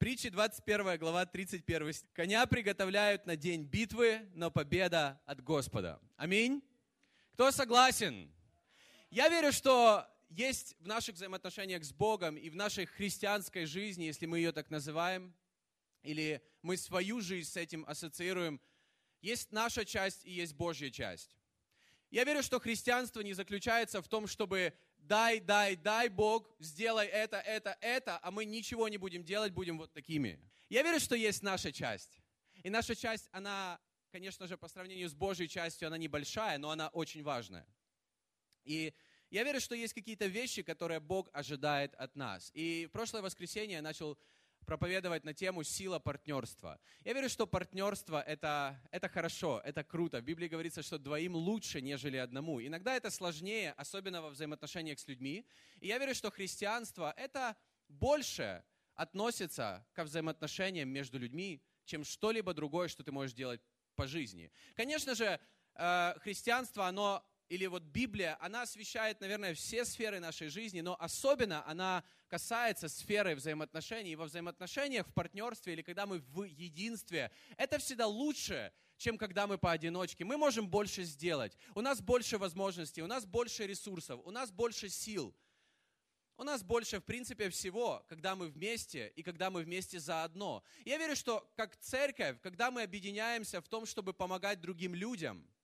Притчи 21 глава 31. Коня приготовляют на день битвы, но победа от Господа. Аминь. Кто согласен? Я верю, что есть в наших взаимоотношениях с Богом и в нашей христианской жизни, если мы ее так называем, или мы свою жизнь с этим ассоциируем, есть наша часть и есть Божья часть. Я верю, что христианство не заключается в том, чтобы дай, дай, дай Бог, сделай это, это, это, а мы ничего не будем делать, будем вот такими. Я верю, что есть наша часть. И наша часть, она, конечно же, по сравнению с Божьей частью, она небольшая, но она очень важная. И я верю, что есть какие-то вещи, которые Бог ожидает от нас. И в прошлое воскресенье я начал проповедовать на тему «Сила партнерства». Я верю, что партнерство это, – это хорошо, это круто. В Библии говорится, что двоим лучше, нежели одному. Иногда это сложнее, особенно во взаимоотношениях с людьми. И я верю, что христианство – это больше относится к взаимоотношениям между людьми, чем что-либо другое, что ты можешь делать по жизни. Конечно же, э, христианство, оно или вот Библия, она освещает, наверное, все сферы нашей жизни, но особенно она касается сферы взаимоотношений. И во взаимоотношениях, в партнерстве или когда мы в единстве, это всегда лучше, чем когда мы поодиночке. Мы можем больше сделать. У нас больше возможностей, у нас больше ресурсов, у нас больше сил. У нас больше, в принципе, всего, когда мы вместе и когда мы вместе заодно. Я верю, что как церковь, когда мы объединяемся в том, чтобы помогать другим людям –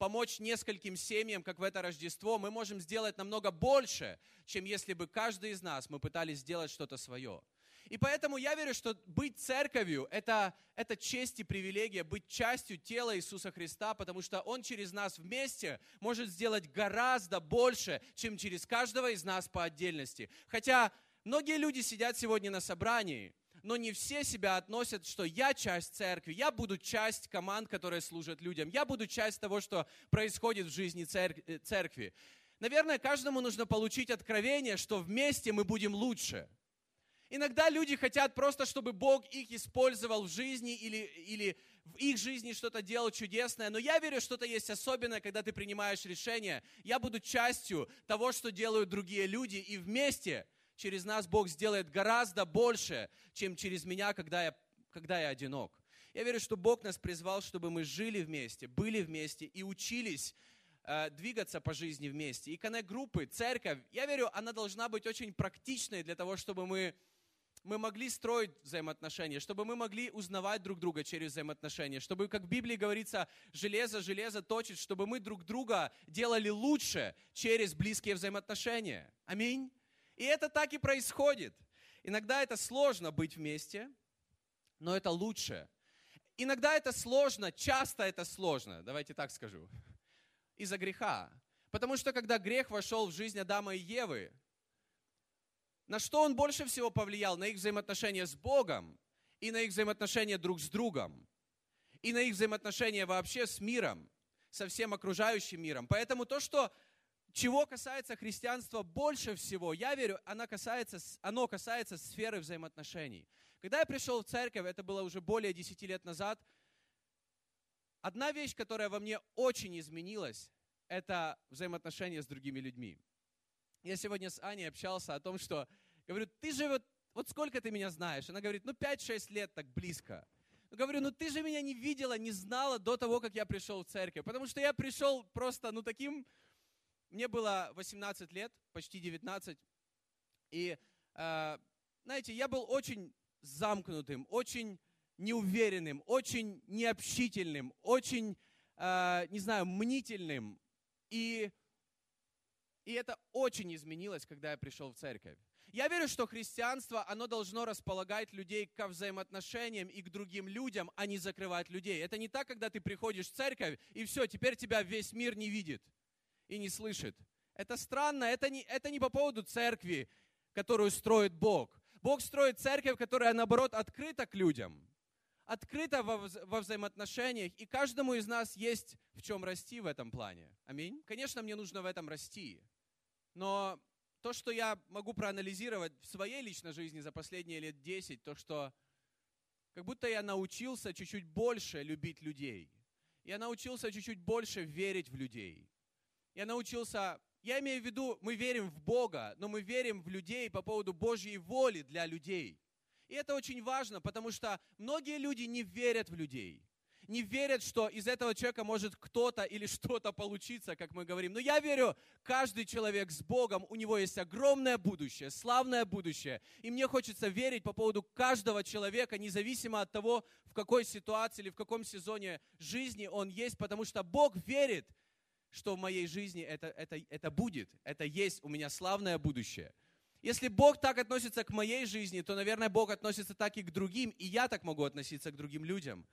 помочь нескольким семьям, как в это Рождество, мы можем сделать намного больше, чем если бы каждый из нас мы пытались сделать что-то свое. И поэтому я верю, что быть церковью это, – это честь и привилегия, быть частью тела Иисуса Христа, потому что Он через нас вместе может сделать гораздо больше, чем через каждого из нас по отдельности. Хотя многие люди сидят сегодня на собрании – но не все себя относят, что я часть церкви, я буду часть команд, которые служат людям, я буду часть того, что происходит в жизни э, церкви. Наверное, каждому нужно получить откровение, что вместе мы будем лучше. Иногда люди хотят просто, чтобы Бог их использовал в жизни или, или в их жизни что-то делал чудесное. Но я верю, что-то есть особенное, когда ты принимаешь решение. Я буду частью того, что делают другие люди, и вместе – через нас Бог сделает гораздо больше, чем через меня, когда я, когда я одинок. Я верю, что Бог нас призвал, чтобы мы жили вместе, были вместе и учились э, двигаться по жизни вместе. И коннект-группы, церковь, я верю, она должна быть очень практичной для того, чтобы мы, мы могли строить взаимоотношения, чтобы мы могли узнавать друг друга через взаимоотношения, чтобы, как в Библии говорится, железо железо точит, чтобы мы друг друга делали лучше через близкие взаимоотношения. Аминь. И это так и происходит. Иногда это сложно быть вместе, но это лучше. Иногда это сложно, часто это сложно, давайте так скажу, из-за греха. Потому что когда грех вошел в жизнь Адама и Евы, на что он больше всего повлиял? На их взаимоотношения с Богом и на их взаимоотношения друг с другом. И на их взаимоотношения вообще с миром, со всем окружающим миром. Поэтому то, что чего касается христианства больше всего, я верю, оно касается, оно касается сферы взаимоотношений. Когда я пришел в церковь, это было уже более 10 лет назад, одна вещь, которая во мне очень изменилась, это взаимоотношения с другими людьми. Я сегодня с Аней общался о том, что, говорю, ты же вот, вот сколько ты меня знаешь? Она говорит, ну 5-6 лет так близко. Говорю, ну ты же меня не видела, не знала до того, как я пришел в церковь. Потому что я пришел просто, ну таким мне было 18 лет, почти 19, и, э, знаете, я был очень замкнутым, очень неуверенным, очень необщительным, очень, э, не знаю, мнительным. И, и это очень изменилось, когда я пришел в церковь. Я верю, что христианство, оно должно располагать людей к взаимоотношениям и к другим людям, а не закрывать людей. Это не так, когда ты приходишь в церковь, и все, теперь тебя весь мир не видит и не слышит. Это странно, это не, это не по поводу церкви, которую строит Бог. Бог строит церковь, которая, наоборот, открыта к людям, открыта во, во взаимоотношениях, и каждому из нас есть в чем расти в этом плане. Аминь. Конечно, мне нужно в этом расти, но то, что я могу проанализировать в своей личной жизни за последние лет 10, то, что как будто я научился чуть-чуть больше любить людей. Я научился чуть-чуть больше верить в людей. Я научился, я имею в виду, мы верим в Бога, но мы верим в людей по поводу Божьей воли для людей. И это очень важно, потому что многие люди не верят в людей не верят, что из этого человека может кто-то или что-то получиться, как мы говорим. Но я верю, каждый человек с Богом, у него есть огромное будущее, славное будущее. И мне хочется верить по поводу каждого человека, независимо от того, в какой ситуации или в каком сезоне жизни он есть, потому что Бог верит, что в моей жизни это, это, это будет, это есть у меня славное будущее. Если Бог так относится к моей жизни, то, наверное, Бог относится так и к другим, и я так могу относиться к другим людям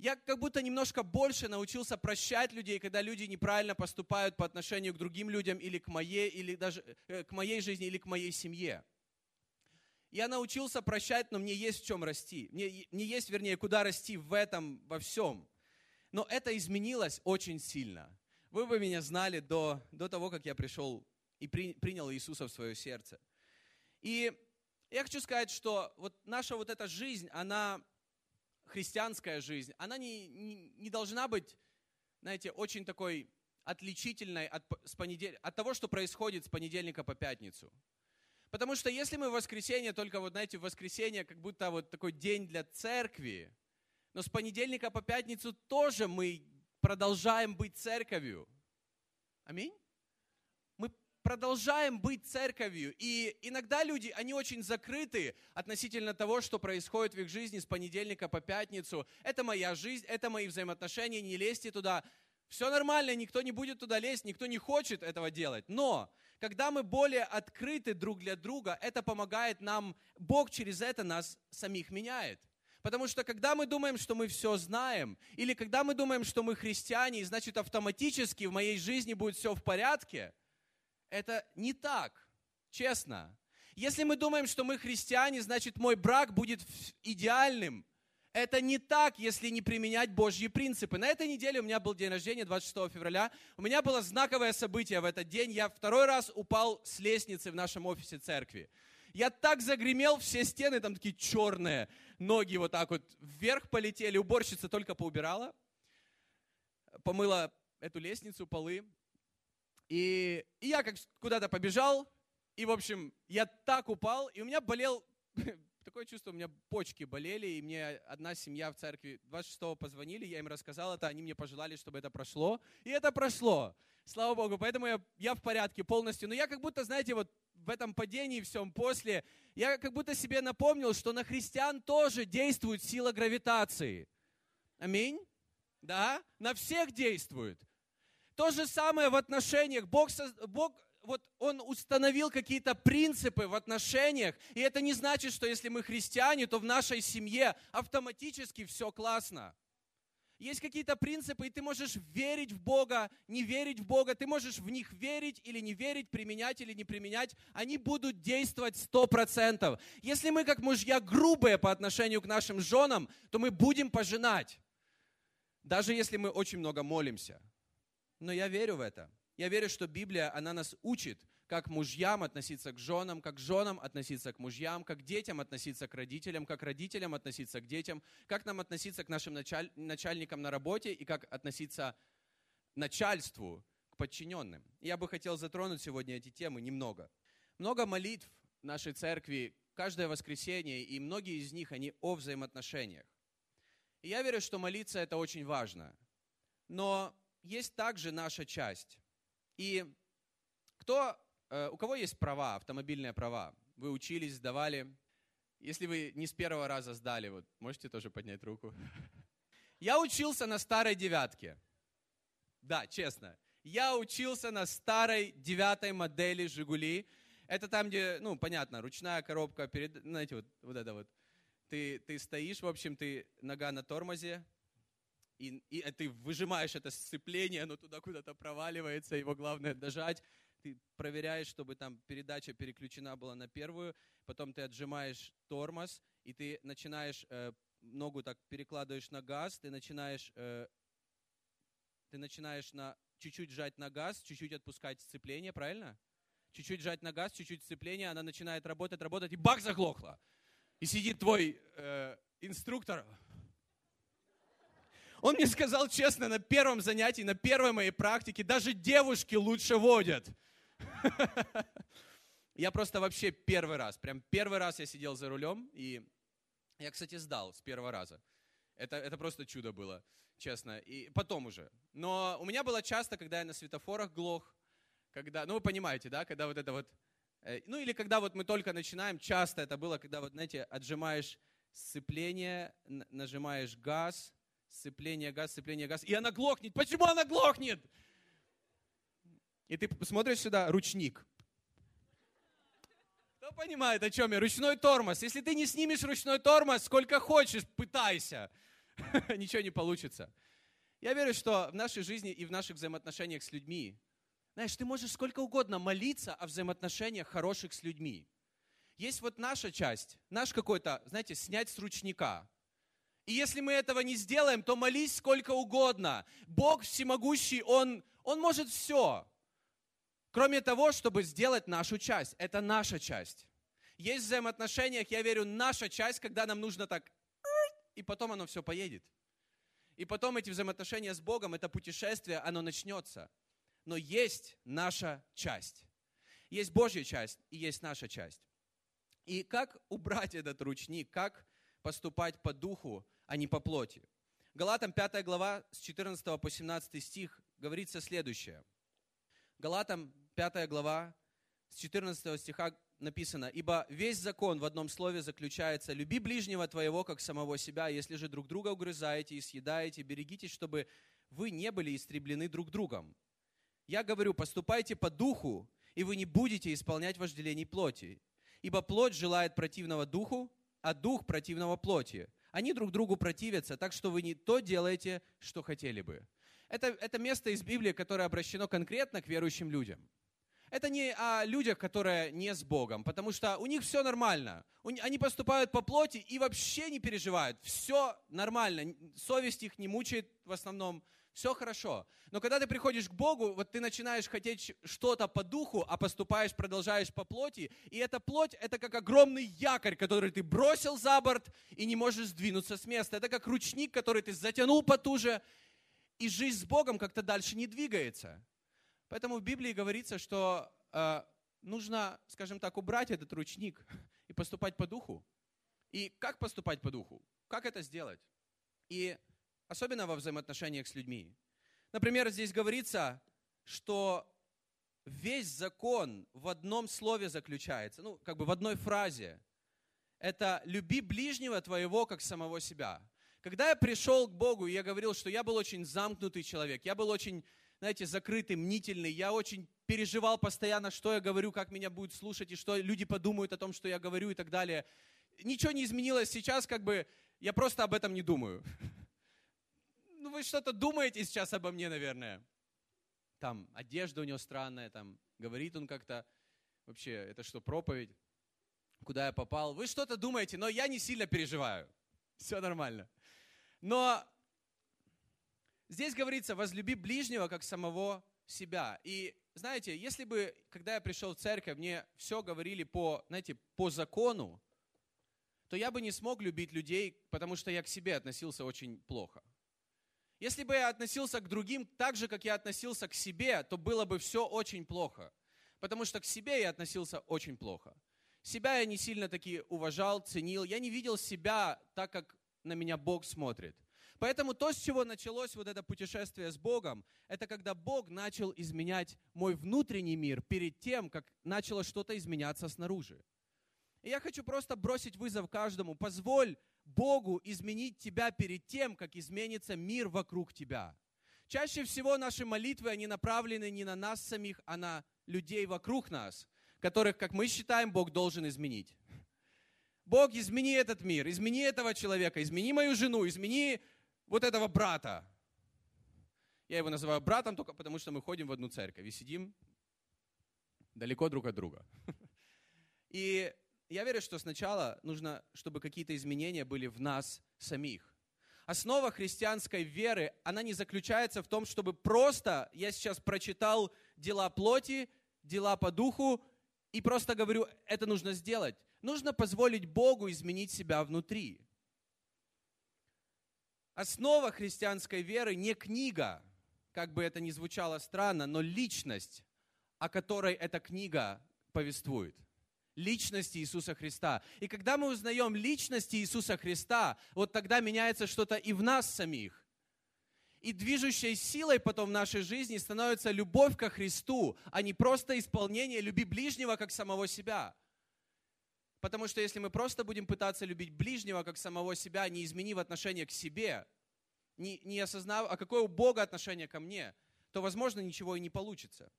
я как будто немножко больше научился прощать людей, когда люди неправильно поступают по отношению к другим людям или к моей, или даже э, к моей жизни, или к моей семье. Я научился прощать, но мне есть в чем расти. Мне, мне есть, вернее, куда расти в этом, во всем. Но это изменилось очень сильно. Вы бы меня знали до, до того, как я пришел и при, принял Иисуса в свое сердце. И я хочу сказать, что вот наша вот эта жизнь, она христианская жизнь, она не, не, не должна быть, знаете, очень такой отличительной от, с понедел... от того, что происходит с понедельника по пятницу. Потому что если мы в воскресенье, только вот, знаете, в воскресенье как будто вот такой день для церкви, но с понедельника по пятницу тоже мы продолжаем быть церковью. Аминь продолжаем быть церковью. И иногда люди, они очень закрыты относительно того, что происходит в их жизни с понедельника по пятницу. Это моя жизнь, это мои взаимоотношения, не лезьте туда. Все нормально, никто не будет туда лезть, никто не хочет этого делать. Но когда мы более открыты друг для друга, это помогает нам, Бог через это нас самих меняет. Потому что когда мы думаем, что мы все знаем, или когда мы думаем, что мы христиане, значит автоматически в моей жизни будет все в порядке, это не так, честно. Если мы думаем, что мы христиане, значит мой брак будет идеальным. Это не так, если не применять Божьи принципы. На этой неделе у меня был день рождения, 26 февраля. У меня было знаковое событие в этот день. Я второй раз упал с лестницы в нашем офисе церкви. Я так загремел, все стены там такие черные, ноги вот так вот вверх полетели. Уборщица только поубирала, помыла эту лестницу, полы. И, и я как куда-то побежал, и, в общем, я так упал, и у меня болел, такое чувство, у меня почки болели, и мне одна семья в церкви 26-го позвонили, я им рассказал это, они мне пожелали, чтобы это прошло, и это прошло. Слава Богу, поэтому я, я в порядке полностью. Но я как будто, знаете, вот в этом падении всем после, я как будто себе напомнил, что на христиан тоже действует сила гравитации. Аминь? Да? На всех действует. То же самое в отношениях. Бог, Бог вот Он установил какие-то принципы в отношениях, и это не значит, что если мы христиане, то в нашей семье автоматически все классно. Есть какие-то принципы, и ты можешь верить в Бога, не верить в Бога, ты можешь в них верить или не верить, применять или не применять, они будут действовать сто процентов. Если мы как мужья грубые по отношению к нашим женам, то мы будем пожинать, даже если мы очень много молимся. Но я верю в это. Я верю, что Библия, она нас учит, как мужьям относиться к женам, как женам относиться к мужьям, как детям относиться к родителям, как родителям относиться к детям, как нам относиться к нашим началь, начальникам на работе и как относиться начальству, к подчиненным. Я бы хотел затронуть сегодня эти темы немного. Много молитв в нашей церкви каждое воскресенье, и многие из них, они о взаимоотношениях. И я верю, что молиться это очень важно. Но есть также наша часть. И кто, э, у кого есть права, автомобильные права? Вы учились, сдавали. Если вы не с первого раза сдали, вот можете тоже поднять руку. Я учился на старой девятке. Да, честно. Я учился на старой девятой модели «Жигули». Это там, где, ну, понятно, ручная коробка, перед, знаете, вот, вот это вот. Ты, ты стоишь, в общем, ты нога на тормозе, и, и ты выжимаешь это сцепление, оно туда куда-то проваливается, его главное дожать. Ты проверяешь, чтобы там передача переключена была на первую, потом ты отжимаешь тормоз, и ты начинаешь э, ногу так перекладываешь на газ, ты начинаешь, э, ты начинаешь на чуть-чуть жать на газ, чуть-чуть отпускать сцепление, правильно? Чуть-чуть жать на газ, чуть-чуть сцепление, она начинает работать, работать, и бак заглохла. И сидит твой э, инструктор, он мне сказал честно, на первом занятии, на первой моей практике, даже девушки лучше водят. Я просто вообще первый раз, прям первый раз я сидел за рулем, и я, кстати, сдал с первого раза. Это, это просто чудо было, честно. И потом уже. Но у меня было часто, когда я на светофорах глох, когда, ну вы понимаете, да, когда вот это вот, э, ну или когда вот мы только начинаем, часто это было, когда вот, знаете, отжимаешь сцепление, нажимаешь газ, сцепление, газ, сцепление, газ, и она глохнет. Почему она глохнет? И ты смотришь сюда, ручник. Кто понимает, о чем я? Ручной тормоз. Если ты не снимешь ручной тормоз, сколько хочешь, пытайся. Ничего не получится. Я верю, что в нашей жизни и в наших взаимоотношениях с людьми, знаешь, ты можешь сколько угодно молиться о взаимоотношениях хороших с людьми. Есть вот наша часть, наш какой-то, знаете, снять с ручника. И если мы этого не сделаем, то молись сколько угодно. Бог всемогущий, Он, Он может все. Кроме того, чтобы сделать нашу часть. Это наша часть. Есть в взаимоотношениях, я верю, наша часть, когда нам нужно так, и потом оно все поедет. И потом эти взаимоотношения с Богом, это путешествие, оно начнется. Но есть наша часть. Есть Божья часть и есть наша часть. И как убрать этот ручник, как поступать по духу, а не по плоти? Галатам 5 глава с 14 по 17 стих говорится следующее. Галатам 5 глава, с 14 стиха написано, «Ибо весь закон в одном слове заключается, люби ближнего твоего, как самого себя, если же друг друга угрызаете и съедаете, берегитесь, чтобы вы не были истреблены друг другом. Я говорю, поступайте по духу, и вы не будете исполнять вожделений плоти. Ибо плоть желает противного духу, а дух противного плоти. Они друг другу противятся, так что вы не то делаете, что хотели бы. Это, это место из Библии, которое обращено конкретно к верующим людям. Это не о людях, которые не с Богом, потому что у них все нормально. Они поступают по плоти и вообще не переживают. Все нормально. Совесть их не мучает в основном. Все хорошо. Но когда ты приходишь к Богу, вот ты начинаешь хотеть что-то по духу, а поступаешь, продолжаешь по плоти. И эта плоть, это как огромный якорь, который ты бросил за борт и не можешь сдвинуться с места. Это как ручник, который ты затянул потуже, и жизнь с Богом как-то дальше не двигается. Поэтому в Библии говорится, что э, нужно, скажем так, убрать этот ручник и поступать по духу. И как поступать по духу? Как это сделать? И особенно во взаимоотношениях с людьми. Например, здесь говорится, что весь закон в одном слове заключается, ну, как бы в одной фразе. Это «люби ближнего твоего, как самого себя». Когда я пришел к Богу, я говорил, что я был очень замкнутый человек, я был очень, знаете, закрытый, мнительный, я очень переживал постоянно, что я говорю, как меня будут слушать, и что люди подумают о том, что я говорю и так далее. Ничего не изменилось сейчас, как бы я просто об этом не думаю. Ну, вы что-то думаете сейчас обо мне, наверное. Там одежда у него странная, там говорит он как-то, вообще, это что, проповедь? Куда я попал? Вы что-то думаете, но я не сильно переживаю. Все нормально. Но здесь говорится, возлюби ближнего, как самого себя. И знаете, если бы, когда я пришел в церковь, мне все говорили по, знаете, по закону, то я бы не смог любить людей, потому что я к себе относился очень плохо. Если бы я относился к другим так же, как я относился к себе, то было бы все очень плохо. Потому что к себе я относился очень плохо. Себя я не сильно таки уважал, ценил. Я не видел себя так, как на меня Бог смотрит. Поэтому то, с чего началось вот это путешествие с Богом, это когда Бог начал изменять мой внутренний мир перед тем, как начало что-то изменяться снаружи. И я хочу просто бросить вызов каждому. Позволь Богу изменить тебя перед тем, как изменится мир вокруг тебя. Чаще всего наши молитвы, они направлены не на нас самих, а на людей вокруг нас, которых, как мы считаем, Бог должен изменить. Бог, измени этот мир, измени этого человека, измени мою жену, измени вот этого брата. Я его называю братом только потому, что мы ходим в одну церковь и сидим далеко друг от друга. И я верю, что сначала нужно, чтобы какие-то изменения были в нас самих. Основа христианской веры, она не заключается в том, чтобы просто, я сейчас прочитал дела плоти, дела по духу, и просто говорю, это нужно сделать. Нужно позволить Богу изменить себя внутри. Основа христианской веры не книга, как бы это ни звучало странно, но личность, о которой эта книга повествует. Личности Иисуса Христа. И когда мы узнаем личности Иисуса Христа, вот тогда меняется что-то и в нас самих. И движущей силой потом в нашей жизни становится любовь ко Христу, а не просто исполнение люби ближнего как самого себя. Потому что если мы просто будем пытаться любить ближнего как самого себя, не изменив отношение к себе, не, не осознав, а какое у Бога отношение ко мне, то, возможно, ничего и не получится.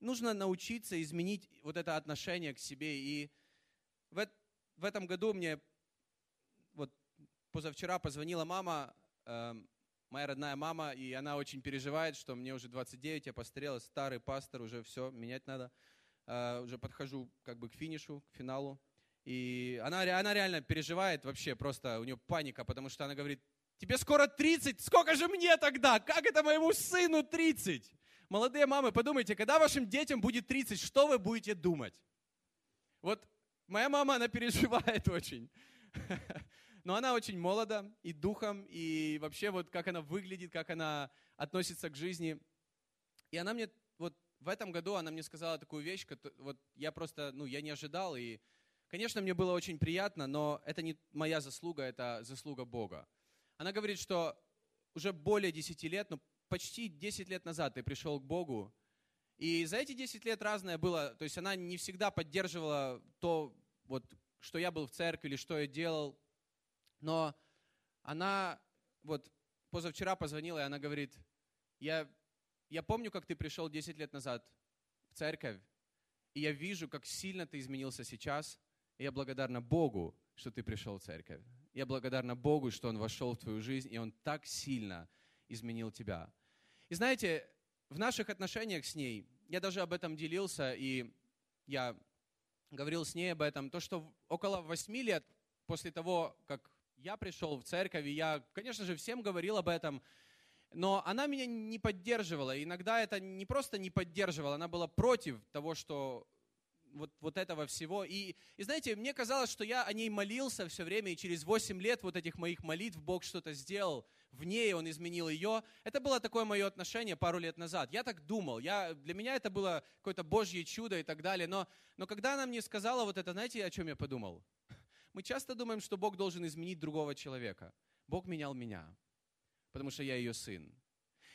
Нужно научиться изменить вот это отношение к себе. И в, в этом году мне, вот позавчера позвонила мама, э, моя родная мама, и она очень переживает, что мне уже 29, я постарел, старый пастор, уже все, менять надо. Э, уже подхожу как бы к финишу, к финалу. И она, она реально переживает вообще, просто у нее паника, потому что она говорит, тебе скоро 30, сколько же мне тогда? Как это моему сыну 30? Молодые мамы, подумайте, когда вашим детям будет 30, что вы будете думать? Вот моя мама, она переживает очень. Но она очень молода и духом, и вообще вот как она выглядит, как она относится к жизни. И она мне, вот в этом году она мне сказала такую вещь, вот я просто, ну, я не ожидал, и Конечно, мне было очень приятно, но это не моя заслуга, это заслуга Бога. Она говорит, что уже более 10 лет, ну почти 10 лет назад ты пришел к Богу, и за эти 10 лет разное было, то есть она не всегда поддерживала то, вот, что я был в церкви или что я делал, но она вот позавчера позвонила, и она говорит, я, я помню, как ты пришел 10 лет назад в церковь, и я вижу, как сильно ты изменился сейчас – и я благодарна Богу, что ты пришел в церковь. Я благодарна Богу, что Он вошел в твою жизнь, и Он так сильно изменил тебя. И знаете, в наших отношениях с ней, я даже об этом делился, и я говорил с ней об этом, то, что около восьми лет после того, как я пришел в церковь, и я, конечно же, всем говорил об этом, но она меня не поддерживала. Иногда это не просто не поддерживала, она была против того, что вот, вот этого всего. И, и знаете, мне казалось, что я о ней молился все время, и через 8 лет вот этих моих молитв Бог что-то сделал в ней, Он изменил ее. Это было такое мое отношение пару лет назад. Я так думал. Я, для меня это было какое-то Божье чудо и так далее. Но, но когда она мне сказала вот это, знаете, о чем я подумал? Мы часто думаем, что Бог должен изменить другого человека. Бог менял меня, потому что я ее сын.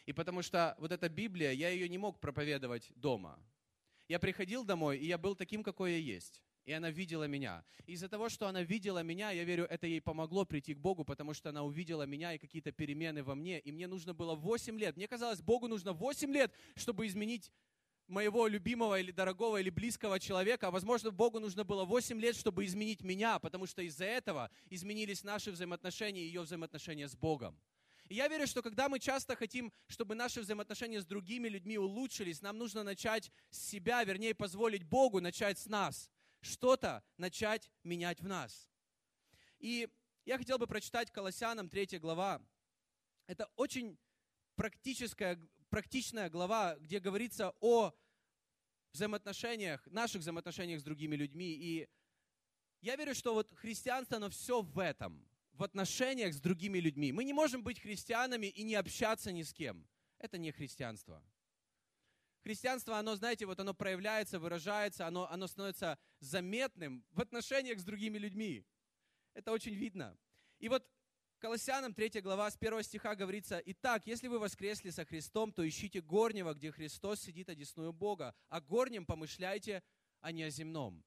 И потому что вот эта Библия, я ее не мог проповедовать дома. Я приходил домой, и я был таким, какой я есть. И она видела меня. из-за того, что она видела меня, я верю, это ей помогло прийти к Богу, потому что она увидела меня и какие-то перемены во мне. И мне нужно было 8 лет. Мне казалось, Богу нужно 8 лет, чтобы изменить моего любимого или дорогого или близкого человека, а возможно, Богу нужно было 8 лет, чтобы изменить меня, потому что из-за этого изменились наши взаимоотношения и ее взаимоотношения с Богом. И я верю, что когда мы часто хотим, чтобы наши взаимоотношения с другими людьми улучшились, нам нужно начать с себя, вернее, позволить Богу начать с нас. Что-то начать менять в нас. И я хотел бы прочитать Колоссянам 3 глава. Это очень практическая, практичная глава, где говорится о взаимоотношениях, наших взаимоотношениях с другими людьми. И я верю, что вот христианство, оно все в этом в отношениях с другими людьми. Мы не можем быть христианами и не общаться ни с кем. Это не христианство. Христианство, оно, знаете, вот оно проявляется, выражается, оно, оно становится заметным в отношениях с другими людьми. Это очень видно. И вот Колоссянам 3 глава с 1 стиха говорится, «Итак, если вы воскресли со Христом, то ищите горнего, где Христос сидит одесную Бога, а горнем помышляйте, а не о земном».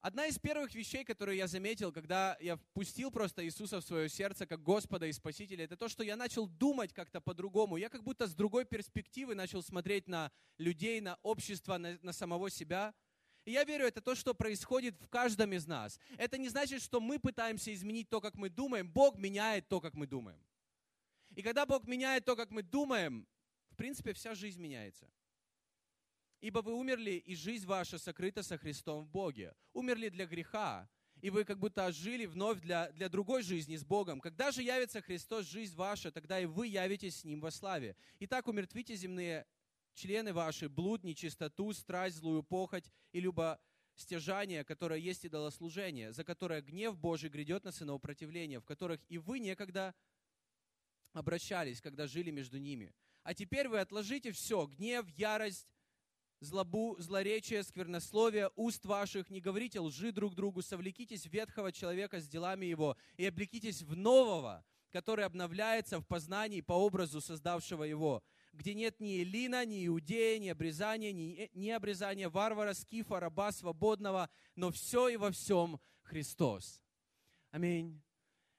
Одна из первых вещей, которую я заметил, когда я впустил просто Иисуса в свое сердце как Господа и Спасителя, это то, что я начал думать как-то по-другому. Я как будто с другой перспективы начал смотреть на людей, на общество, на, на самого себя. И я верю, это то, что происходит в каждом из нас. Это не значит, что мы пытаемся изменить то, как мы думаем. Бог меняет то, как мы думаем. И когда Бог меняет то, как мы думаем, в принципе, вся жизнь меняется. Ибо вы умерли, и жизнь ваша сокрыта со Христом в Боге. Умерли для греха, и вы как будто ожили вновь для, для другой жизни с Богом. Когда же явится Христос, жизнь ваша, тогда и вы явитесь с Ним во славе. Итак, умертвите земные члены ваши, блуд, нечистоту, страсть, злую похоть и любостяжание, которое есть и идолослужение, за которое гнев Божий грядет на сынов противления, в которых и вы некогда обращались, когда жили между ними. А теперь вы отложите все, гнев, ярость, злобу, злоречие, сквернословие уст ваших, не говорите лжи друг другу, совлекитесь ветхого человека с делами его и облекитесь в нового, который обновляется в познании по образу создавшего его, где нет ни Элина, ни Иудея, ни обрезания, ни, ни обрезания варвара, скифа, раба, свободного, но все и во всем Христос. Аминь.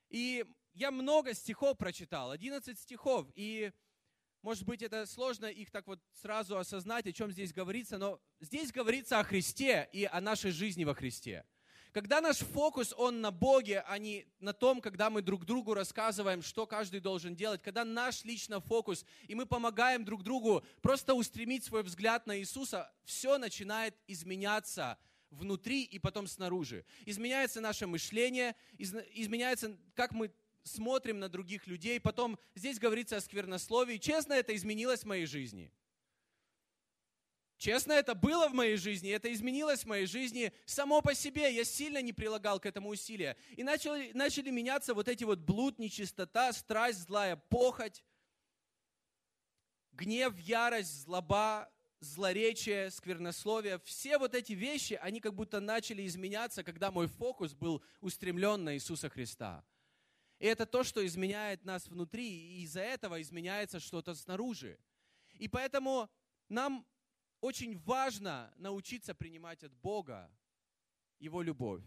И я много стихов прочитал, 11 стихов, и может быть, это сложно их так вот сразу осознать, о чем здесь говорится, но здесь говорится о Христе и о нашей жизни во Христе. Когда наш фокус, он на Боге, а не на том, когда мы друг другу рассказываем, что каждый должен делать, когда наш лично фокус, и мы помогаем друг другу просто устремить свой взгляд на Иисуса, все начинает изменяться внутри и потом снаружи. Изменяется наше мышление, изменяется, как мы смотрим на других людей. Потом здесь говорится о сквернословии. Честно, это изменилось в моей жизни. Честно, это было в моей жизни, это изменилось в моей жизни само по себе. Я сильно не прилагал к этому усилия. И начали, начали меняться вот эти вот блуд, нечистота, страсть, злая похоть, гнев, ярость, злоба, злоречие, сквернословие. Все вот эти вещи, они как будто начали изменяться, когда мой фокус был устремлен на Иисуса Христа. И это то, что изменяет нас внутри, и из-за этого изменяется что-то снаружи. И поэтому нам очень важно научиться принимать от Бога Его любовь.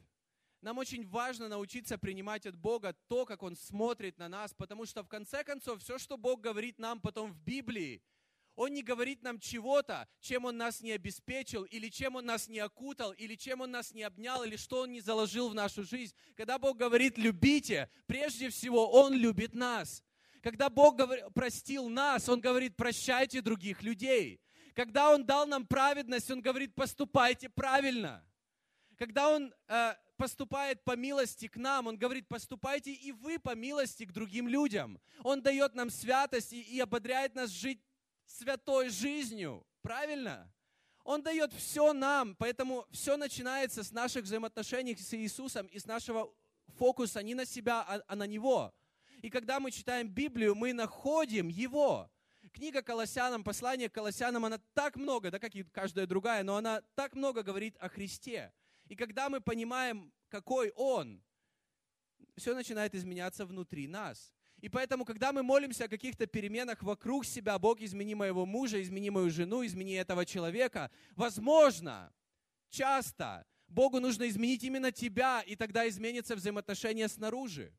Нам очень важно научиться принимать от Бога то, как Он смотрит на нас, потому что в конце концов все, что Бог говорит нам потом в Библии, он не говорит нам чего-то, чем Он нас не обеспечил, или чем Он нас не окутал, или чем Он нас не обнял, или что Он не заложил в нашу жизнь. Когда Бог говорит «любите», прежде всего Он любит нас. Когда Бог простил нас, Он говорит «прощайте других людей». Когда Он дал нам праведность, Он говорит «поступайте правильно». Когда Он э, поступает по милости к нам, Он говорит, поступайте и вы по милости к другим людям. Он дает нам святость и, и ободряет нас жить святой жизнью. Правильно? Он дает все нам, поэтому все начинается с наших взаимоотношений с Иисусом и с нашего фокуса не на себя, а, а на Него. И когда мы читаем Библию, мы находим Его. Книга Колоссянам, послание к Колоссянам, она так много, да как и каждая другая, но она так много говорит о Христе. И когда мы понимаем, какой Он, все начинает изменяться внутри нас. И поэтому, когда мы молимся о каких-то переменах вокруг себя, Бог, измени моего мужа, измени мою жену, измени этого человека, возможно, часто Богу нужно изменить именно тебя, и тогда изменится взаимоотношения снаружи.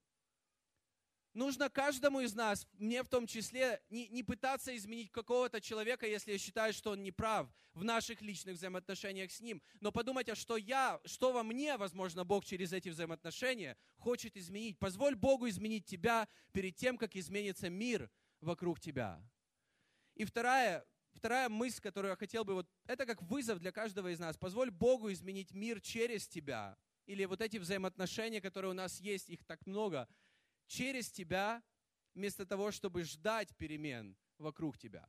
Нужно каждому из нас, мне в том числе, не, не пытаться изменить какого-то человека, если я считаю, что он не прав в наших личных взаимоотношениях с ним, но подумать, а что я, что во мне, возможно, Бог через эти взаимоотношения хочет изменить. Позволь Богу изменить тебя перед тем, как изменится мир вокруг тебя. И вторая, вторая мысль, которую я хотел бы, вот это как вызов для каждого из нас. Позволь Богу изменить мир через тебя. Или вот эти взаимоотношения, которые у нас есть, их так много – через тебя, вместо того, чтобы ждать перемен вокруг тебя.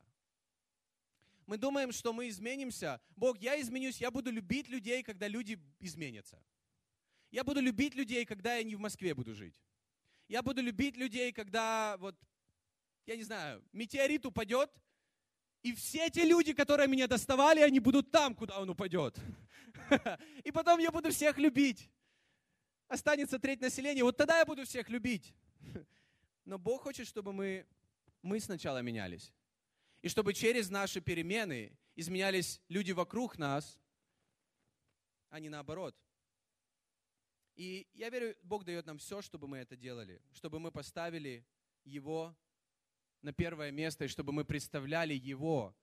Мы думаем, что мы изменимся. Бог, я изменюсь, я буду любить людей, когда люди изменятся. Я буду любить людей, когда я не в Москве буду жить. Я буду любить людей, когда, вот, я не знаю, метеорит упадет, и все те люди, которые меня доставали, они будут там, куда он упадет. И потом я буду всех любить. Останется треть населения, вот тогда я буду всех любить. Но Бог хочет, чтобы мы, мы сначала менялись. И чтобы через наши перемены изменялись люди вокруг нас, а не наоборот. И я верю, Бог дает нам все, чтобы мы это делали, чтобы мы поставили Его на первое место, и чтобы мы представляли Его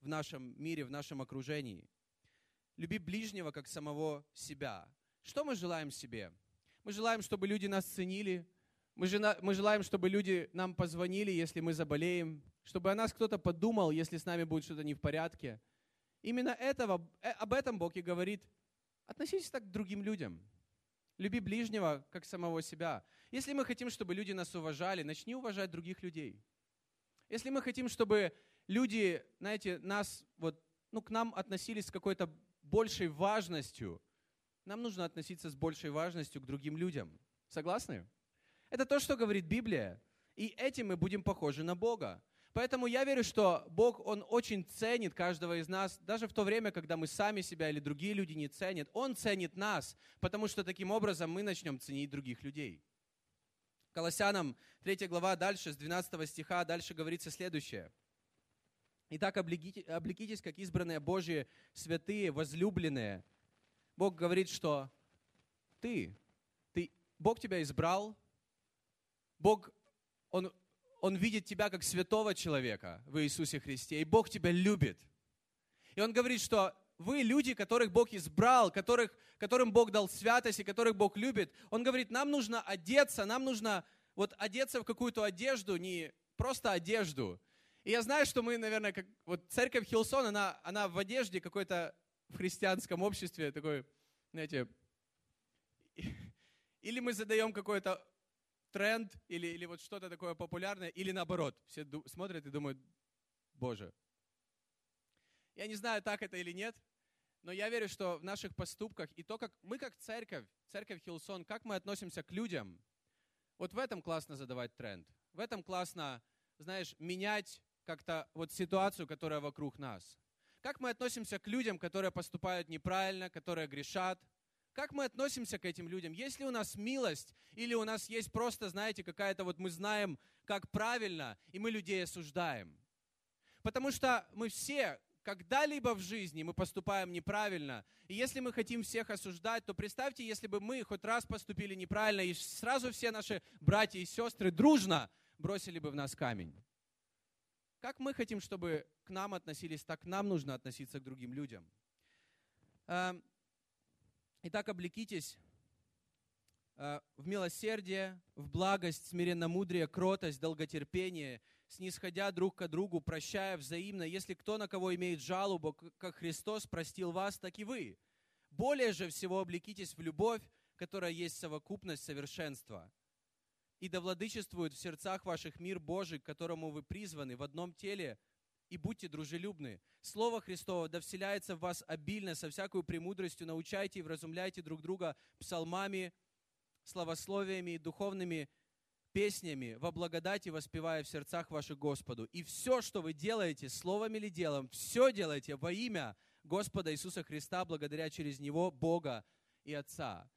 в нашем мире, в нашем окружении. Люби ближнего, как самого себя. Что мы желаем себе? Мы желаем, чтобы люди нас ценили, мы, мы желаем, чтобы люди нам позвонили, если мы заболеем, чтобы о нас кто-то подумал, если с нами будет что-то не в порядке. Именно этого, э, об этом Бог и говорит. Относитесь так к другим людям. Люби ближнего, как самого себя. Если мы хотим, чтобы люди нас уважали, начни уважать других людей. Если мы хотим, чтобы люди, знаете, нас, вот, ну, к нам относились с какой-то большей важностью, нам нужно относиться с большей важностью к другим людям. Согласны? Это то, что говорит Библия. И этим мы будем похожи на Бога. Поэтому я верю, что Бог, Он очень ценит каждого из нас, даже в то время, когда мы сами себя или другие люди не ценят. Он ценит нас, потому что таким образом мы начнем ценить других людей. Колоссянам 3 глава дальше, с 12 стиха, дальше говорится следующее. «Итак, облекитесь, как избранные Божьи, святые, возлюбленные». Бог говорит, что ты, ты, Бог тебя избрал, Бог, Он он видит тебя как святого человека в Иисусе Христе, и Бог тебя любит. И Он говорит, что вы люди, которых Бог избрал, которых, которым Бог дал святость и которых Бог любит. Он говорит, нам нужно одеться, нам нужно вот одеться в какую-то одежду, не просто одежду. И я знаю, что мы, наверное, как вот церковь Хилсон, она, она в одежде какой-то в христианском обществе такой, знаете, или мы задаем какой-то тренд или, или вот что-то такое популярное, или наоборот, все смотрят и думают, Боже. Я не знаю, так это или нет, но я верю, что в наших поступках и то, как мы как церковь, церковь Хилсон, как мы относимся к людям, вот в этом классно задавать тренд. В этом классно, знаешь, менять как-то вот ситуацию, которая вокруг нас. Как мы относимся к людям, которые поступают неправильно, которые грешат, как мы относимся к этим людям? Есть ли у нас милость? Или у нас есть просто, знаете, какая-то вот мы знаем, как правильно, и мы людей осуждаем? Потому что мы все когда-либо в жизни мы поступаем неправильно. И если мы хотим всех осуждать, то представьте, если бы мы хоть раз поступили неправильно, и сразу все наши братья и сестры дружно бросили бы в нас камень. Как мы хотим, чтобы к нам относились, так нам нужно относиться к другим людям. Итак, облекитесь э, в милосердие, в благость, смиренно-мудрее, кротость, долготерпение, снисходя друг к другу, прощая взаимно. Если кто на кого имеет жалобу, как Христос простил вас, так и вы. Более же всего облекитесь в любовь, которая есть совокупность совершенства. И да владычествует в сердцах ваших мир Божий, к которому вы призваны в одном теле – и будьте дружелюбны. Слово Христово да вселяется в вас обильно, со всякой премудростью, научайте и вразумляйте друг друга псалмами, славословиями и духовными песнями, во благодати воспевая в сердцах ваших Господу. И все, что вы делаете, словом или делом, все делайте во имя Господа Иисуса Христа, благодаря через Него Бога и Отца.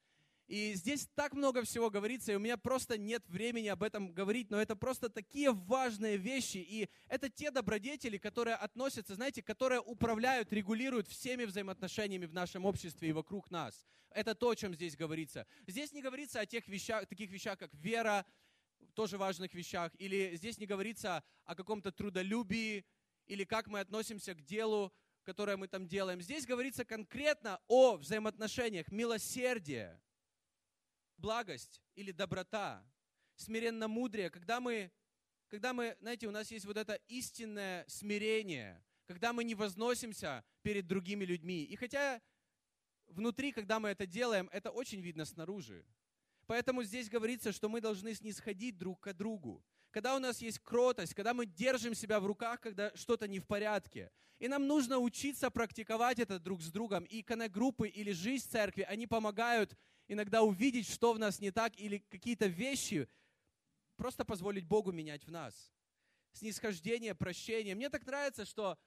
И здесь так много всего говорится, и у меня просто нет времени об этом говорить, но это просто такие важные вещи, и это те добродетели, которые относятся, знаете, которые управляют, регулируют всеми взаимоотношениями в нашем обществе и вокруг нас. Это то, о чем здесь говорится. Здесь не говорится о тех вещах, таких вещах, как вера, тоже важных вещах, или здесь не говорится о каком-то трудолюбии, или как мы относимся к делу, которое мы там делаем. Здесь говорится конкретно о взаимоотношениях, милосердие, благость или доброта, смиренно мудрее, когда мы, когда мы, знаете, у нас есть вот это истинное смирение, когда мы не возносимся перед другими людьми. И хотя внутри, когда мы это делаем, это очень видно снаружи. Поэтому здесь говорится, что мы должны снисходить друг к другу. Когда у нас есть кротость, когда мы держим себя в руках, когда что-то не в порядке. И нам нужно учиться практиковать это друг с другом. И коннект-группы или жизнь церкви, они помогают иногда увидеть, что в нас не так, или какие-то вещи, просто позволить Богу менять в нас. Снисхождение, прощение. Мне так нравится, что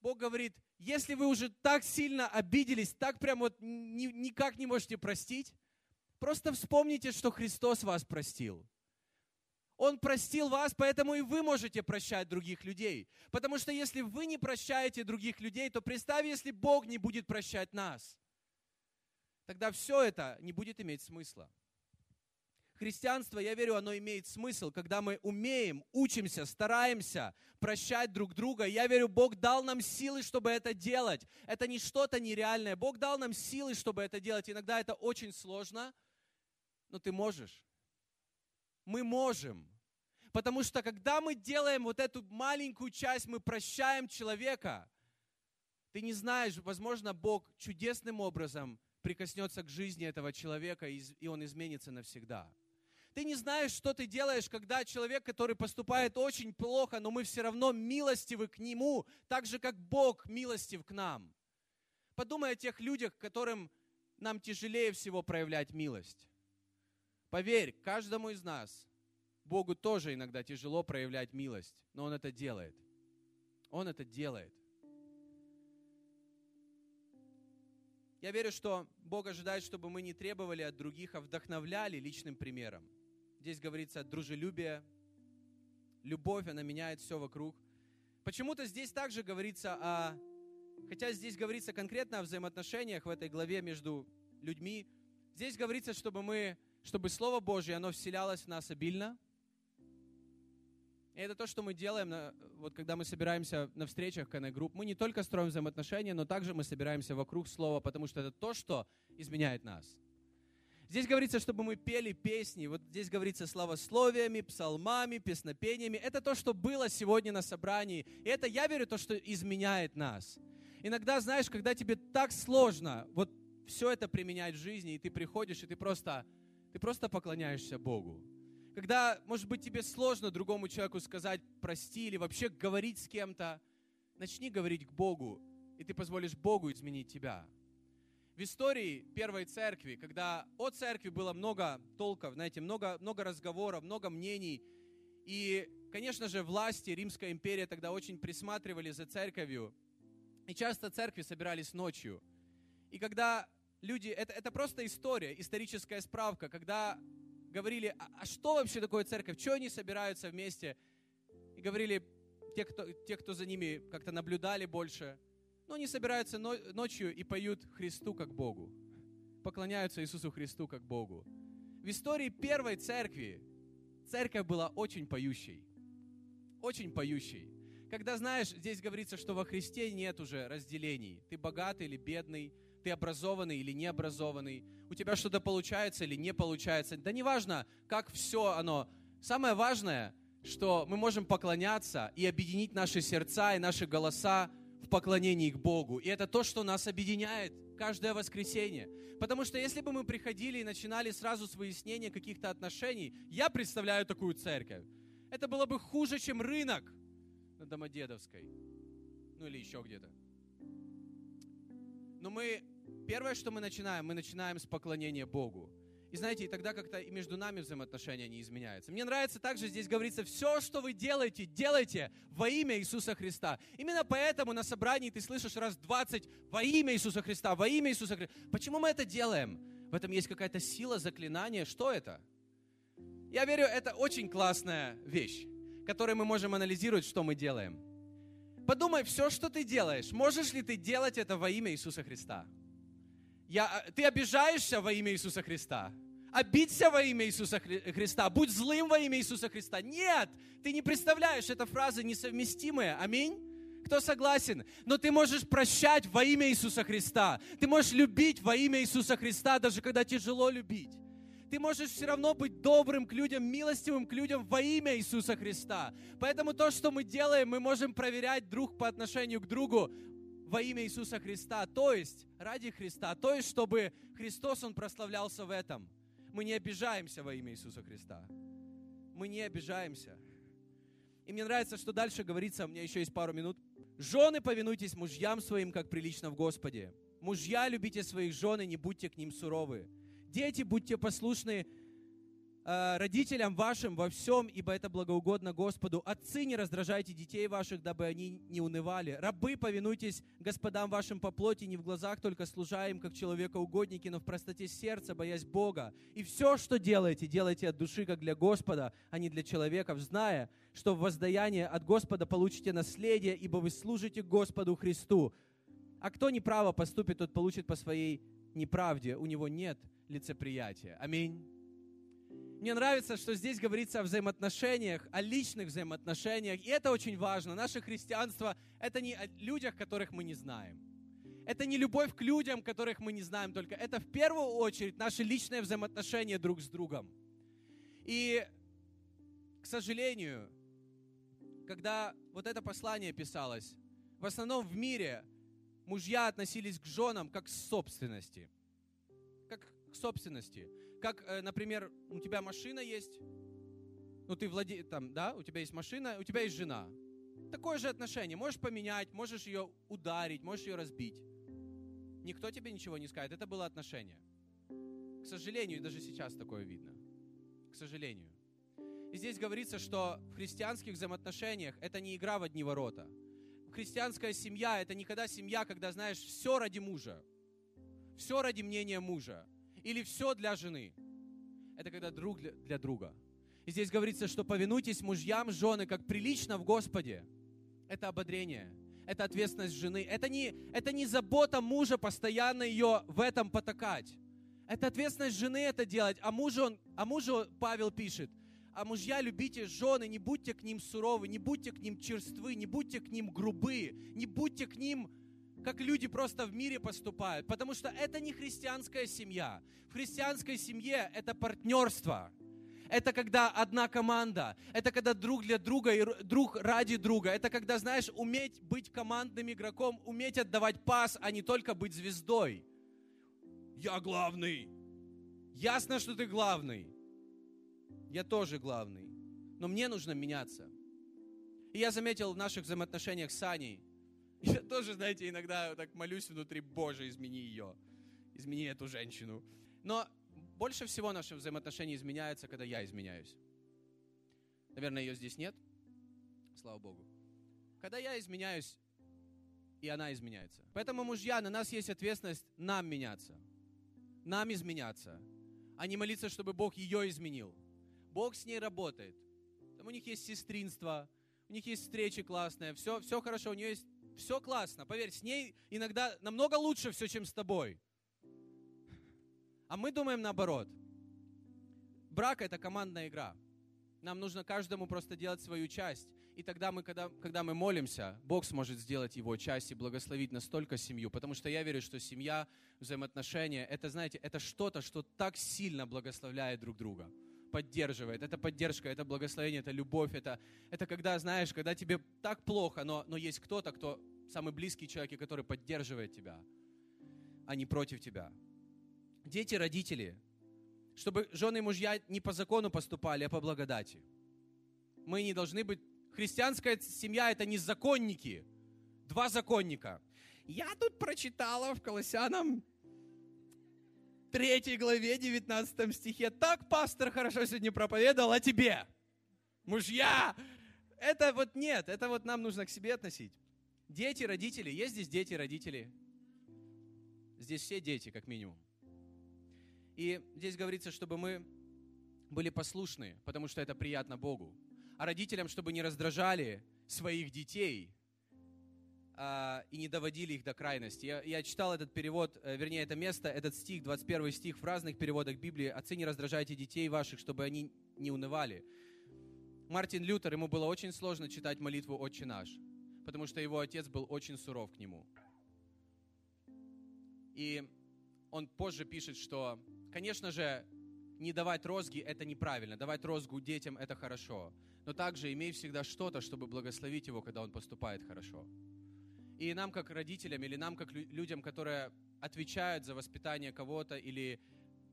Бог говорит, если вы уже так сильно обиделись, так прям вот ни, никак не можете простить, просто вспомните, что Христос вас простил. Он простил вас, поэтому и вы можете прощать других людей. Потому что если вы не прощаете других людей, то представь, если Бог не будет прощать нас тогда все это не будет иметь смысла. Христианство, я верю, оно имеет смысл, когда мы умеем, учимся, стараемся прощать друг друга. Я верю, Бог дал нам силы, чтобы это делать. Это не что-то нереальное. Бог дал нам силы, чтобы это делать. Иногда это очень сложно, но ты можешь. Мы можем. Потому что когда мы делаем вот эту маленькую часть, мы прощаем человека, ты не знаешь, возможно, Бог чудесным образом прикоснется к жизни этого человека, и он изменится навсегда. Ты не знаешь, что ты делаешь, когда человек, который поступает очень плохо, но мы все равно милостивы к нему, так же, как Бог милостив к нам. Подумай о тех людях, которым нам тяжелее всего проявлять милость. Поверь, каждому из нас Богу тоже иногда тяжело проявлять милость, но Он это делает. Он это делает. Я верю, что Бог ожидает, чтобы мы не требовали от других, а вдохновляли личным примером. Здесь говорится дружелюбие, любовь, она меняет все вокруг. Почему-то здесь также говорится о, хотя здесь говорится конкретно о взаимоотношениях в этой главе между людьми, здесь говорится, чтобы мы, чтобы Слово Божье, оно вселялось в нас обильно. И это то, что мы делаем, вот когда мы собираемся на встречах Коннект-групп. Мы не только строим взаимоотношения, но также мы собираемся вокруг Слова, потому что это то, что изменяет нас. Здесь говорится, чтобы мы пели песни. Вот здесь говорится славословиями, псалмами, песнопениями. Это то, что было сегодня на собрании. И это, я верю, то, что изменяет нас. Иногда, знаешь, когда тебе так сложно вот все это применять в жизни, и ты приходишь, и ты просто, ты просто поклоняешься Богу. Когда, может быть, тебе сложно другому человеку сказать прости или вообще говорить с кем-то, начни говорить к Богу, и ты позволишь Богу изменить тебя в истории первой церкви, когда о церкви было много толков, знаете, много, много разговоров, много мнений. И, конечно же, власти Римской империи тогда очень присматривали за церковью. И часто церкви собирались ночью. И когда люди, это, это просто история, историческая справка, когда говорили, а, а что вообще такое церковь, что они собираются вместе, и говорили, те, кто, те, кто за ними как-то наблюдали больше – но они собираются ночью и поют Христу как Богу. Поклоняются Иисусу Христу как Богу. В истории первой церкви церковь была очень поющей. Очень поющей. Когда, знаешь, здесь говорится, что во Христе нет уже разделений. Ты богатый или бедный, ты образованный или необразованный, у тебя что-то получается или не получается. Да неважно, как все оно. Самое важное, что мы можем поклоняться и объединить наши сердца и наши голоса в поклонении к Богу. И это то, что нас объединяет каждое воскресенье. Потому что если бы мы приходили и начинали сразу с выяснения каких-то отношений, я представляю такую церковь. Это было бы хуже, чем рынок на Домодедовской. Ну или еще где-то. Но мы, первое, что мы начинаем, мы начинаем с поклонения Богу. И знаете, и тогда как-то и между нами взаимоотношения не изменяются. Мне нравится также здесь говорится, все, что вы делаете, делайте во имя Иисуса Христа. Именно поэтому на собрании ты слышишь раз 20 во имя Иисуса Христа, во имя Иисуса Христа. Почему мы это делаем? В этом есть какая-то сила заклинания. Что это? Я верю, это очень классная вещь, которой мы можем анализировать, что мы делаем. Подумай, все, что ты делаешь, можешь ли ты делать это во имя Иисуса Христа? Я, ты обижаешься во имя Иисуса Христа? обидься во имя Иисуса Христа, будь злым во имя Иисуса Христа. Нет, ты не представляешь, это фразы несовместимые. Аминь. Кто согласен? Но ты можешь прощать во имя Иисуса Христа. Ты можешь любить во имя Иисуса Христа, даже когда тяжело любить. Ты можешь все равно быть добрым к людям, милостивым к людям во имя Иисуса Христа. Поэтому то, что мы делаем, мы можем проверять друг по отношению к другу во имя Иисуса Христа, то есть ради Христа, то есть чтобы Христос, Он прославлялся в этом. Мы не обижаемся во имя Иисуса Христа. Мы не обижаемся. И мне нравится, что дальше говорится, у меня еще есть пару минут. Жены, повинуйтесь мужьям своим, как прилично в Господе. Мужья, любите своих жен и не будьте к ним суровы. Дети, будьте послушны родителям вашим во всем, ибо это благоугодно Господу. Отцы, не раздражайте детей ваших, дабы они не унывали. Рабы, повинуйтесь господам вашим по плоти, не в глазах только служа им, как человека-угодники, но в простоте сердца, боясь Бога. И все, что делаете, делайте от души, как для Господа, а не для человеков, зная, что в воздаяние от Господа получите наследие, ибо вы служите Господу Христу. А кто неправо поступит, тот получит по своей неправде. У него нет лицеприятия. Аминь. Мне нравится, что здесь говорится о взаимоотношениях, о личных взаимоотношениях. И это очень важно. Наше христианство — это не о людях, которых мы не знаем. Это не любовь к людям, которых мы не знаем только. Это в первую очередь наши личные взаимоотношения друг с другом. И, к сожалению, когда вот это послание писалось, в основном в мире мужья относились к женам как к собственности. Как к собственности как, э, например, у тебя машина есть, ну ты владеешь, там, да, у тебя есть машина, у тебя есть жена. Такое же отношение. Можешь поменять, можешь ее ударить, можешь ее разбить. Никто тебе ничего не скажет. Это было отношение. К сожалению, даже сейчас такое видно. К сожалению. И здесь говорится, что в христианских взаимоотношениях это не игра в одни ворота. Христианская семья это не когда семья, когда знаешь все ради мужа, все ради мнения мужа или все для жены. Это когда друг для, для друга. И здесь говорится, что повинуйтесь мужьям, жены, как прилично в Господе. Это ободрение, это ответственность жены. Это не, это не забота мужа постоянно ее в этом потакать. Это ответственность жены это делать. А мужу, он, а мужу Павел пишет, а мужья любите жены, не будьте к ним суровы, не будьте к ним черствы, не будьте к ним грубы, не будьте к ним как люди просто в мире поступают, потому что это не христианская семья. В христианской семье это партнерство. Это когда одна команда. Это когда друг для друга и друг ради друга. Это когда, знаешь, уметь быть командным игроком, уметь отдавать пас, а не только быть звездой. Я главный. Ясно, что ты главный. Я тоже главный. Но мне нужно меняться. И я заметил в наших взаимоотношениях с Аней, тоже, знаете, иногда так молюсь внутри, Боже, измени ее, измени эту женщину. Но больше всего наши взаимоотношения изменяются, когда я изменяюсь. Наверное, ее здесь нет. Слава Богу. Когда я изменяюсь, и она изменяется. Поэтому, мужья, на нас есть ответственность нам меняться. Нам изменяться. А не молиться, чтобы Бог ее изменил. Бог с ней работает. Там у них есть сестринство, у них есть встречи классные, все, все хорошо, у нее есть все классно. Поверь, с ней иногда намного лучше все, чем с тобой. А мы думаем наоборот. Брак – это командная игра. Нам нужно каждому просто делать свою часть. И тогда мы, когда, когда мы молимся, Бог сможет сделать его часть и благословить настолько семью. Потому что я верю, что семья, взаимоотношения, это, знаете, это что-то, что так сильно благословляет друг друга поддерживает. Это поддержка, это благословение, это любовь. Это, это когда, знаешь, когда тебе так плохо, но, но есть кто-то, кто самый близкий человек, и который поддерживает тебя, а не против тебя. Дети, родители, чтобы жены и мужья не по закону поступали, а по благодати. Мы не должны быть... Христианская семья – это не законники, два законника. Я тут прочитала в Колоссянам 3 главе, 19 стихе. Так пастор хорошо сегодня проповедовал о тебе. Мужья! Это вот нет, это вот нам нужно к себе относить. Дети, родители. Есть здесь дети, родители? Здесь все дети, как минимум. И здесь говорится, чтобы мы были послушны, потому что это приятно Богу. А родителям, чтобы не раздражали своих детей, а, и не доводили их до крайности. Я, я читал этот перевод, э, вернее, это место, этот стих, 21 стих в разных переводах Библии. «Отцы, не раздражайте детей ваших, чтобы они не унывали». Мартин Лютер, ему было очень сложно читать молитву «Отче наш», потому что его отец был очень суров к нему. И он позже пишет, что, конечно же, не давать розги – это неправильно, давать розгу детям – это хорошо, но также имей всегда что-то, чтобы благословить его, когда он поступает хорошо. И нам, как родителям, или нам, как людям, которые отвечают за воспитание кого-то, или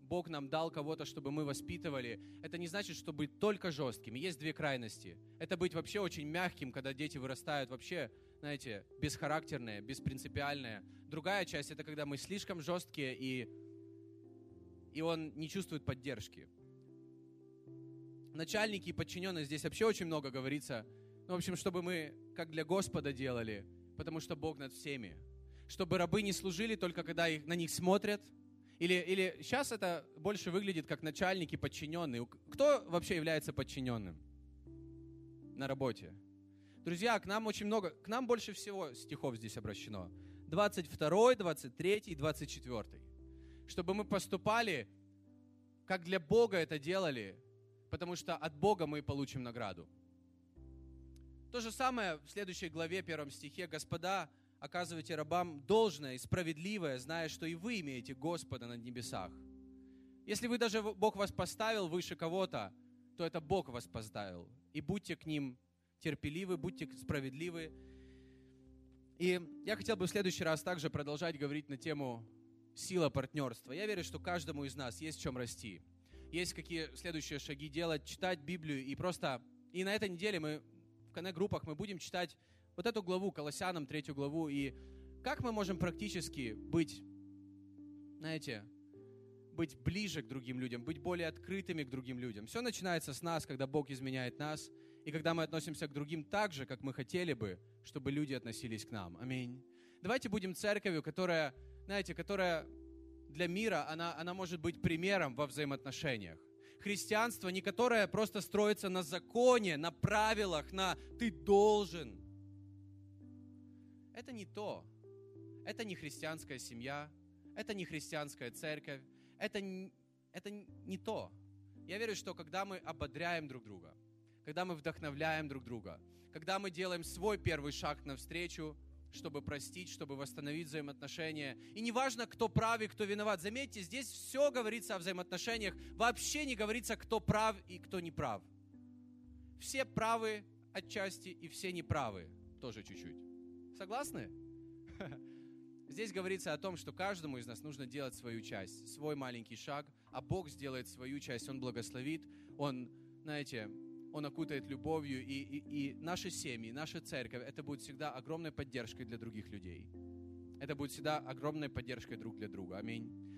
Бог нам дал кого-то, чтобы мы воспитывали, это не значит, что быть только жесткими. Есть две крайности. Это быть вообще очень мягким, когда дети вырастают вообще, знаете, бесхарактерные, беспринципиальные. Другая часть – это когда мы слишком жесткие, и, и он не чувствует поддержки. Начальники и подчиненные здесь вообще очень много говорится. Ну, в общем, чтобы мы как для Господа делали – потому что Бог над всеми. Чтобы рабы не служили только когда их, на них смотрят. Или, или сейчас это больше выглядит как начальники, подчиненные. Кто вообще является подчиненным на работе? Друзья, к нам очень много, к нам больше всего стихов здесь обращено. 22, 23 и 24. Чтобы мы поступали, как для Бога это делали, потому что от Бога мы получим награду. То же самое в следующей главе, первом стихе. «Господа, оказывайте рабам должное и справедливое, зная, что и вы имеете Господа на небесах». Если вы даже Бог вас поставил выше кого-то, то это Бог вас поставил. И будьте к ним терпеливы, будьте справедливы. И я хотел бы в следующий раз также продолжать говорить на тему сила партнерства. Я верю, что каждому из нас есть в чем расти. Есть какие следующие шаги делать, читать Библию и просто... И на этой неделе мы в коннект-группах мы будем читать вот эту главу, Колоссянам, третью главу, и как мы можем практически быть, знаете, быть ближе к другим людям, быть более открытыми к другим людям. Все начинается с нас, когда Бог изменяет нас, и когда мы относимся к другим так же, как мы хотели бы, чтобы люди относились к нам. Аминь. Давайте будем церковью, которая, знаете, которая для мира, она, она может быть примером во взаимоотношениях. Христианство не которое просто строится на законе, на правилах, на «ты должен». Это не то. Это не христианская семья, это не христианская церковь, это, это не то. Я верю, что когда мы ободряем друг друга, когда мы вдохновляем друг друга, когда мы делаем свой первый шаг навстречу, чтобы простить, чтобы восстановить взаимоотношения. И неважно, кто прав и кто виноват. Заметьте, здесь все говорится о взаимоотношениях. Вообще не говорится, кто прав и кто не прав. Все правы отчасти и все неправы тоже чуть-чуть. Согласны? Здесь говорится о том, что каждому из нас нужно делать свою часть, свой маленький шаг, а Бог сделает свою часть, Он благословит, Он, знаете, Он окутает любовью, и, и, и наши семьи, наша церковь, это будет всегда огромной поддержкой для других людей. Это будет всегда огромной поддержкой друг для друга. Аминь.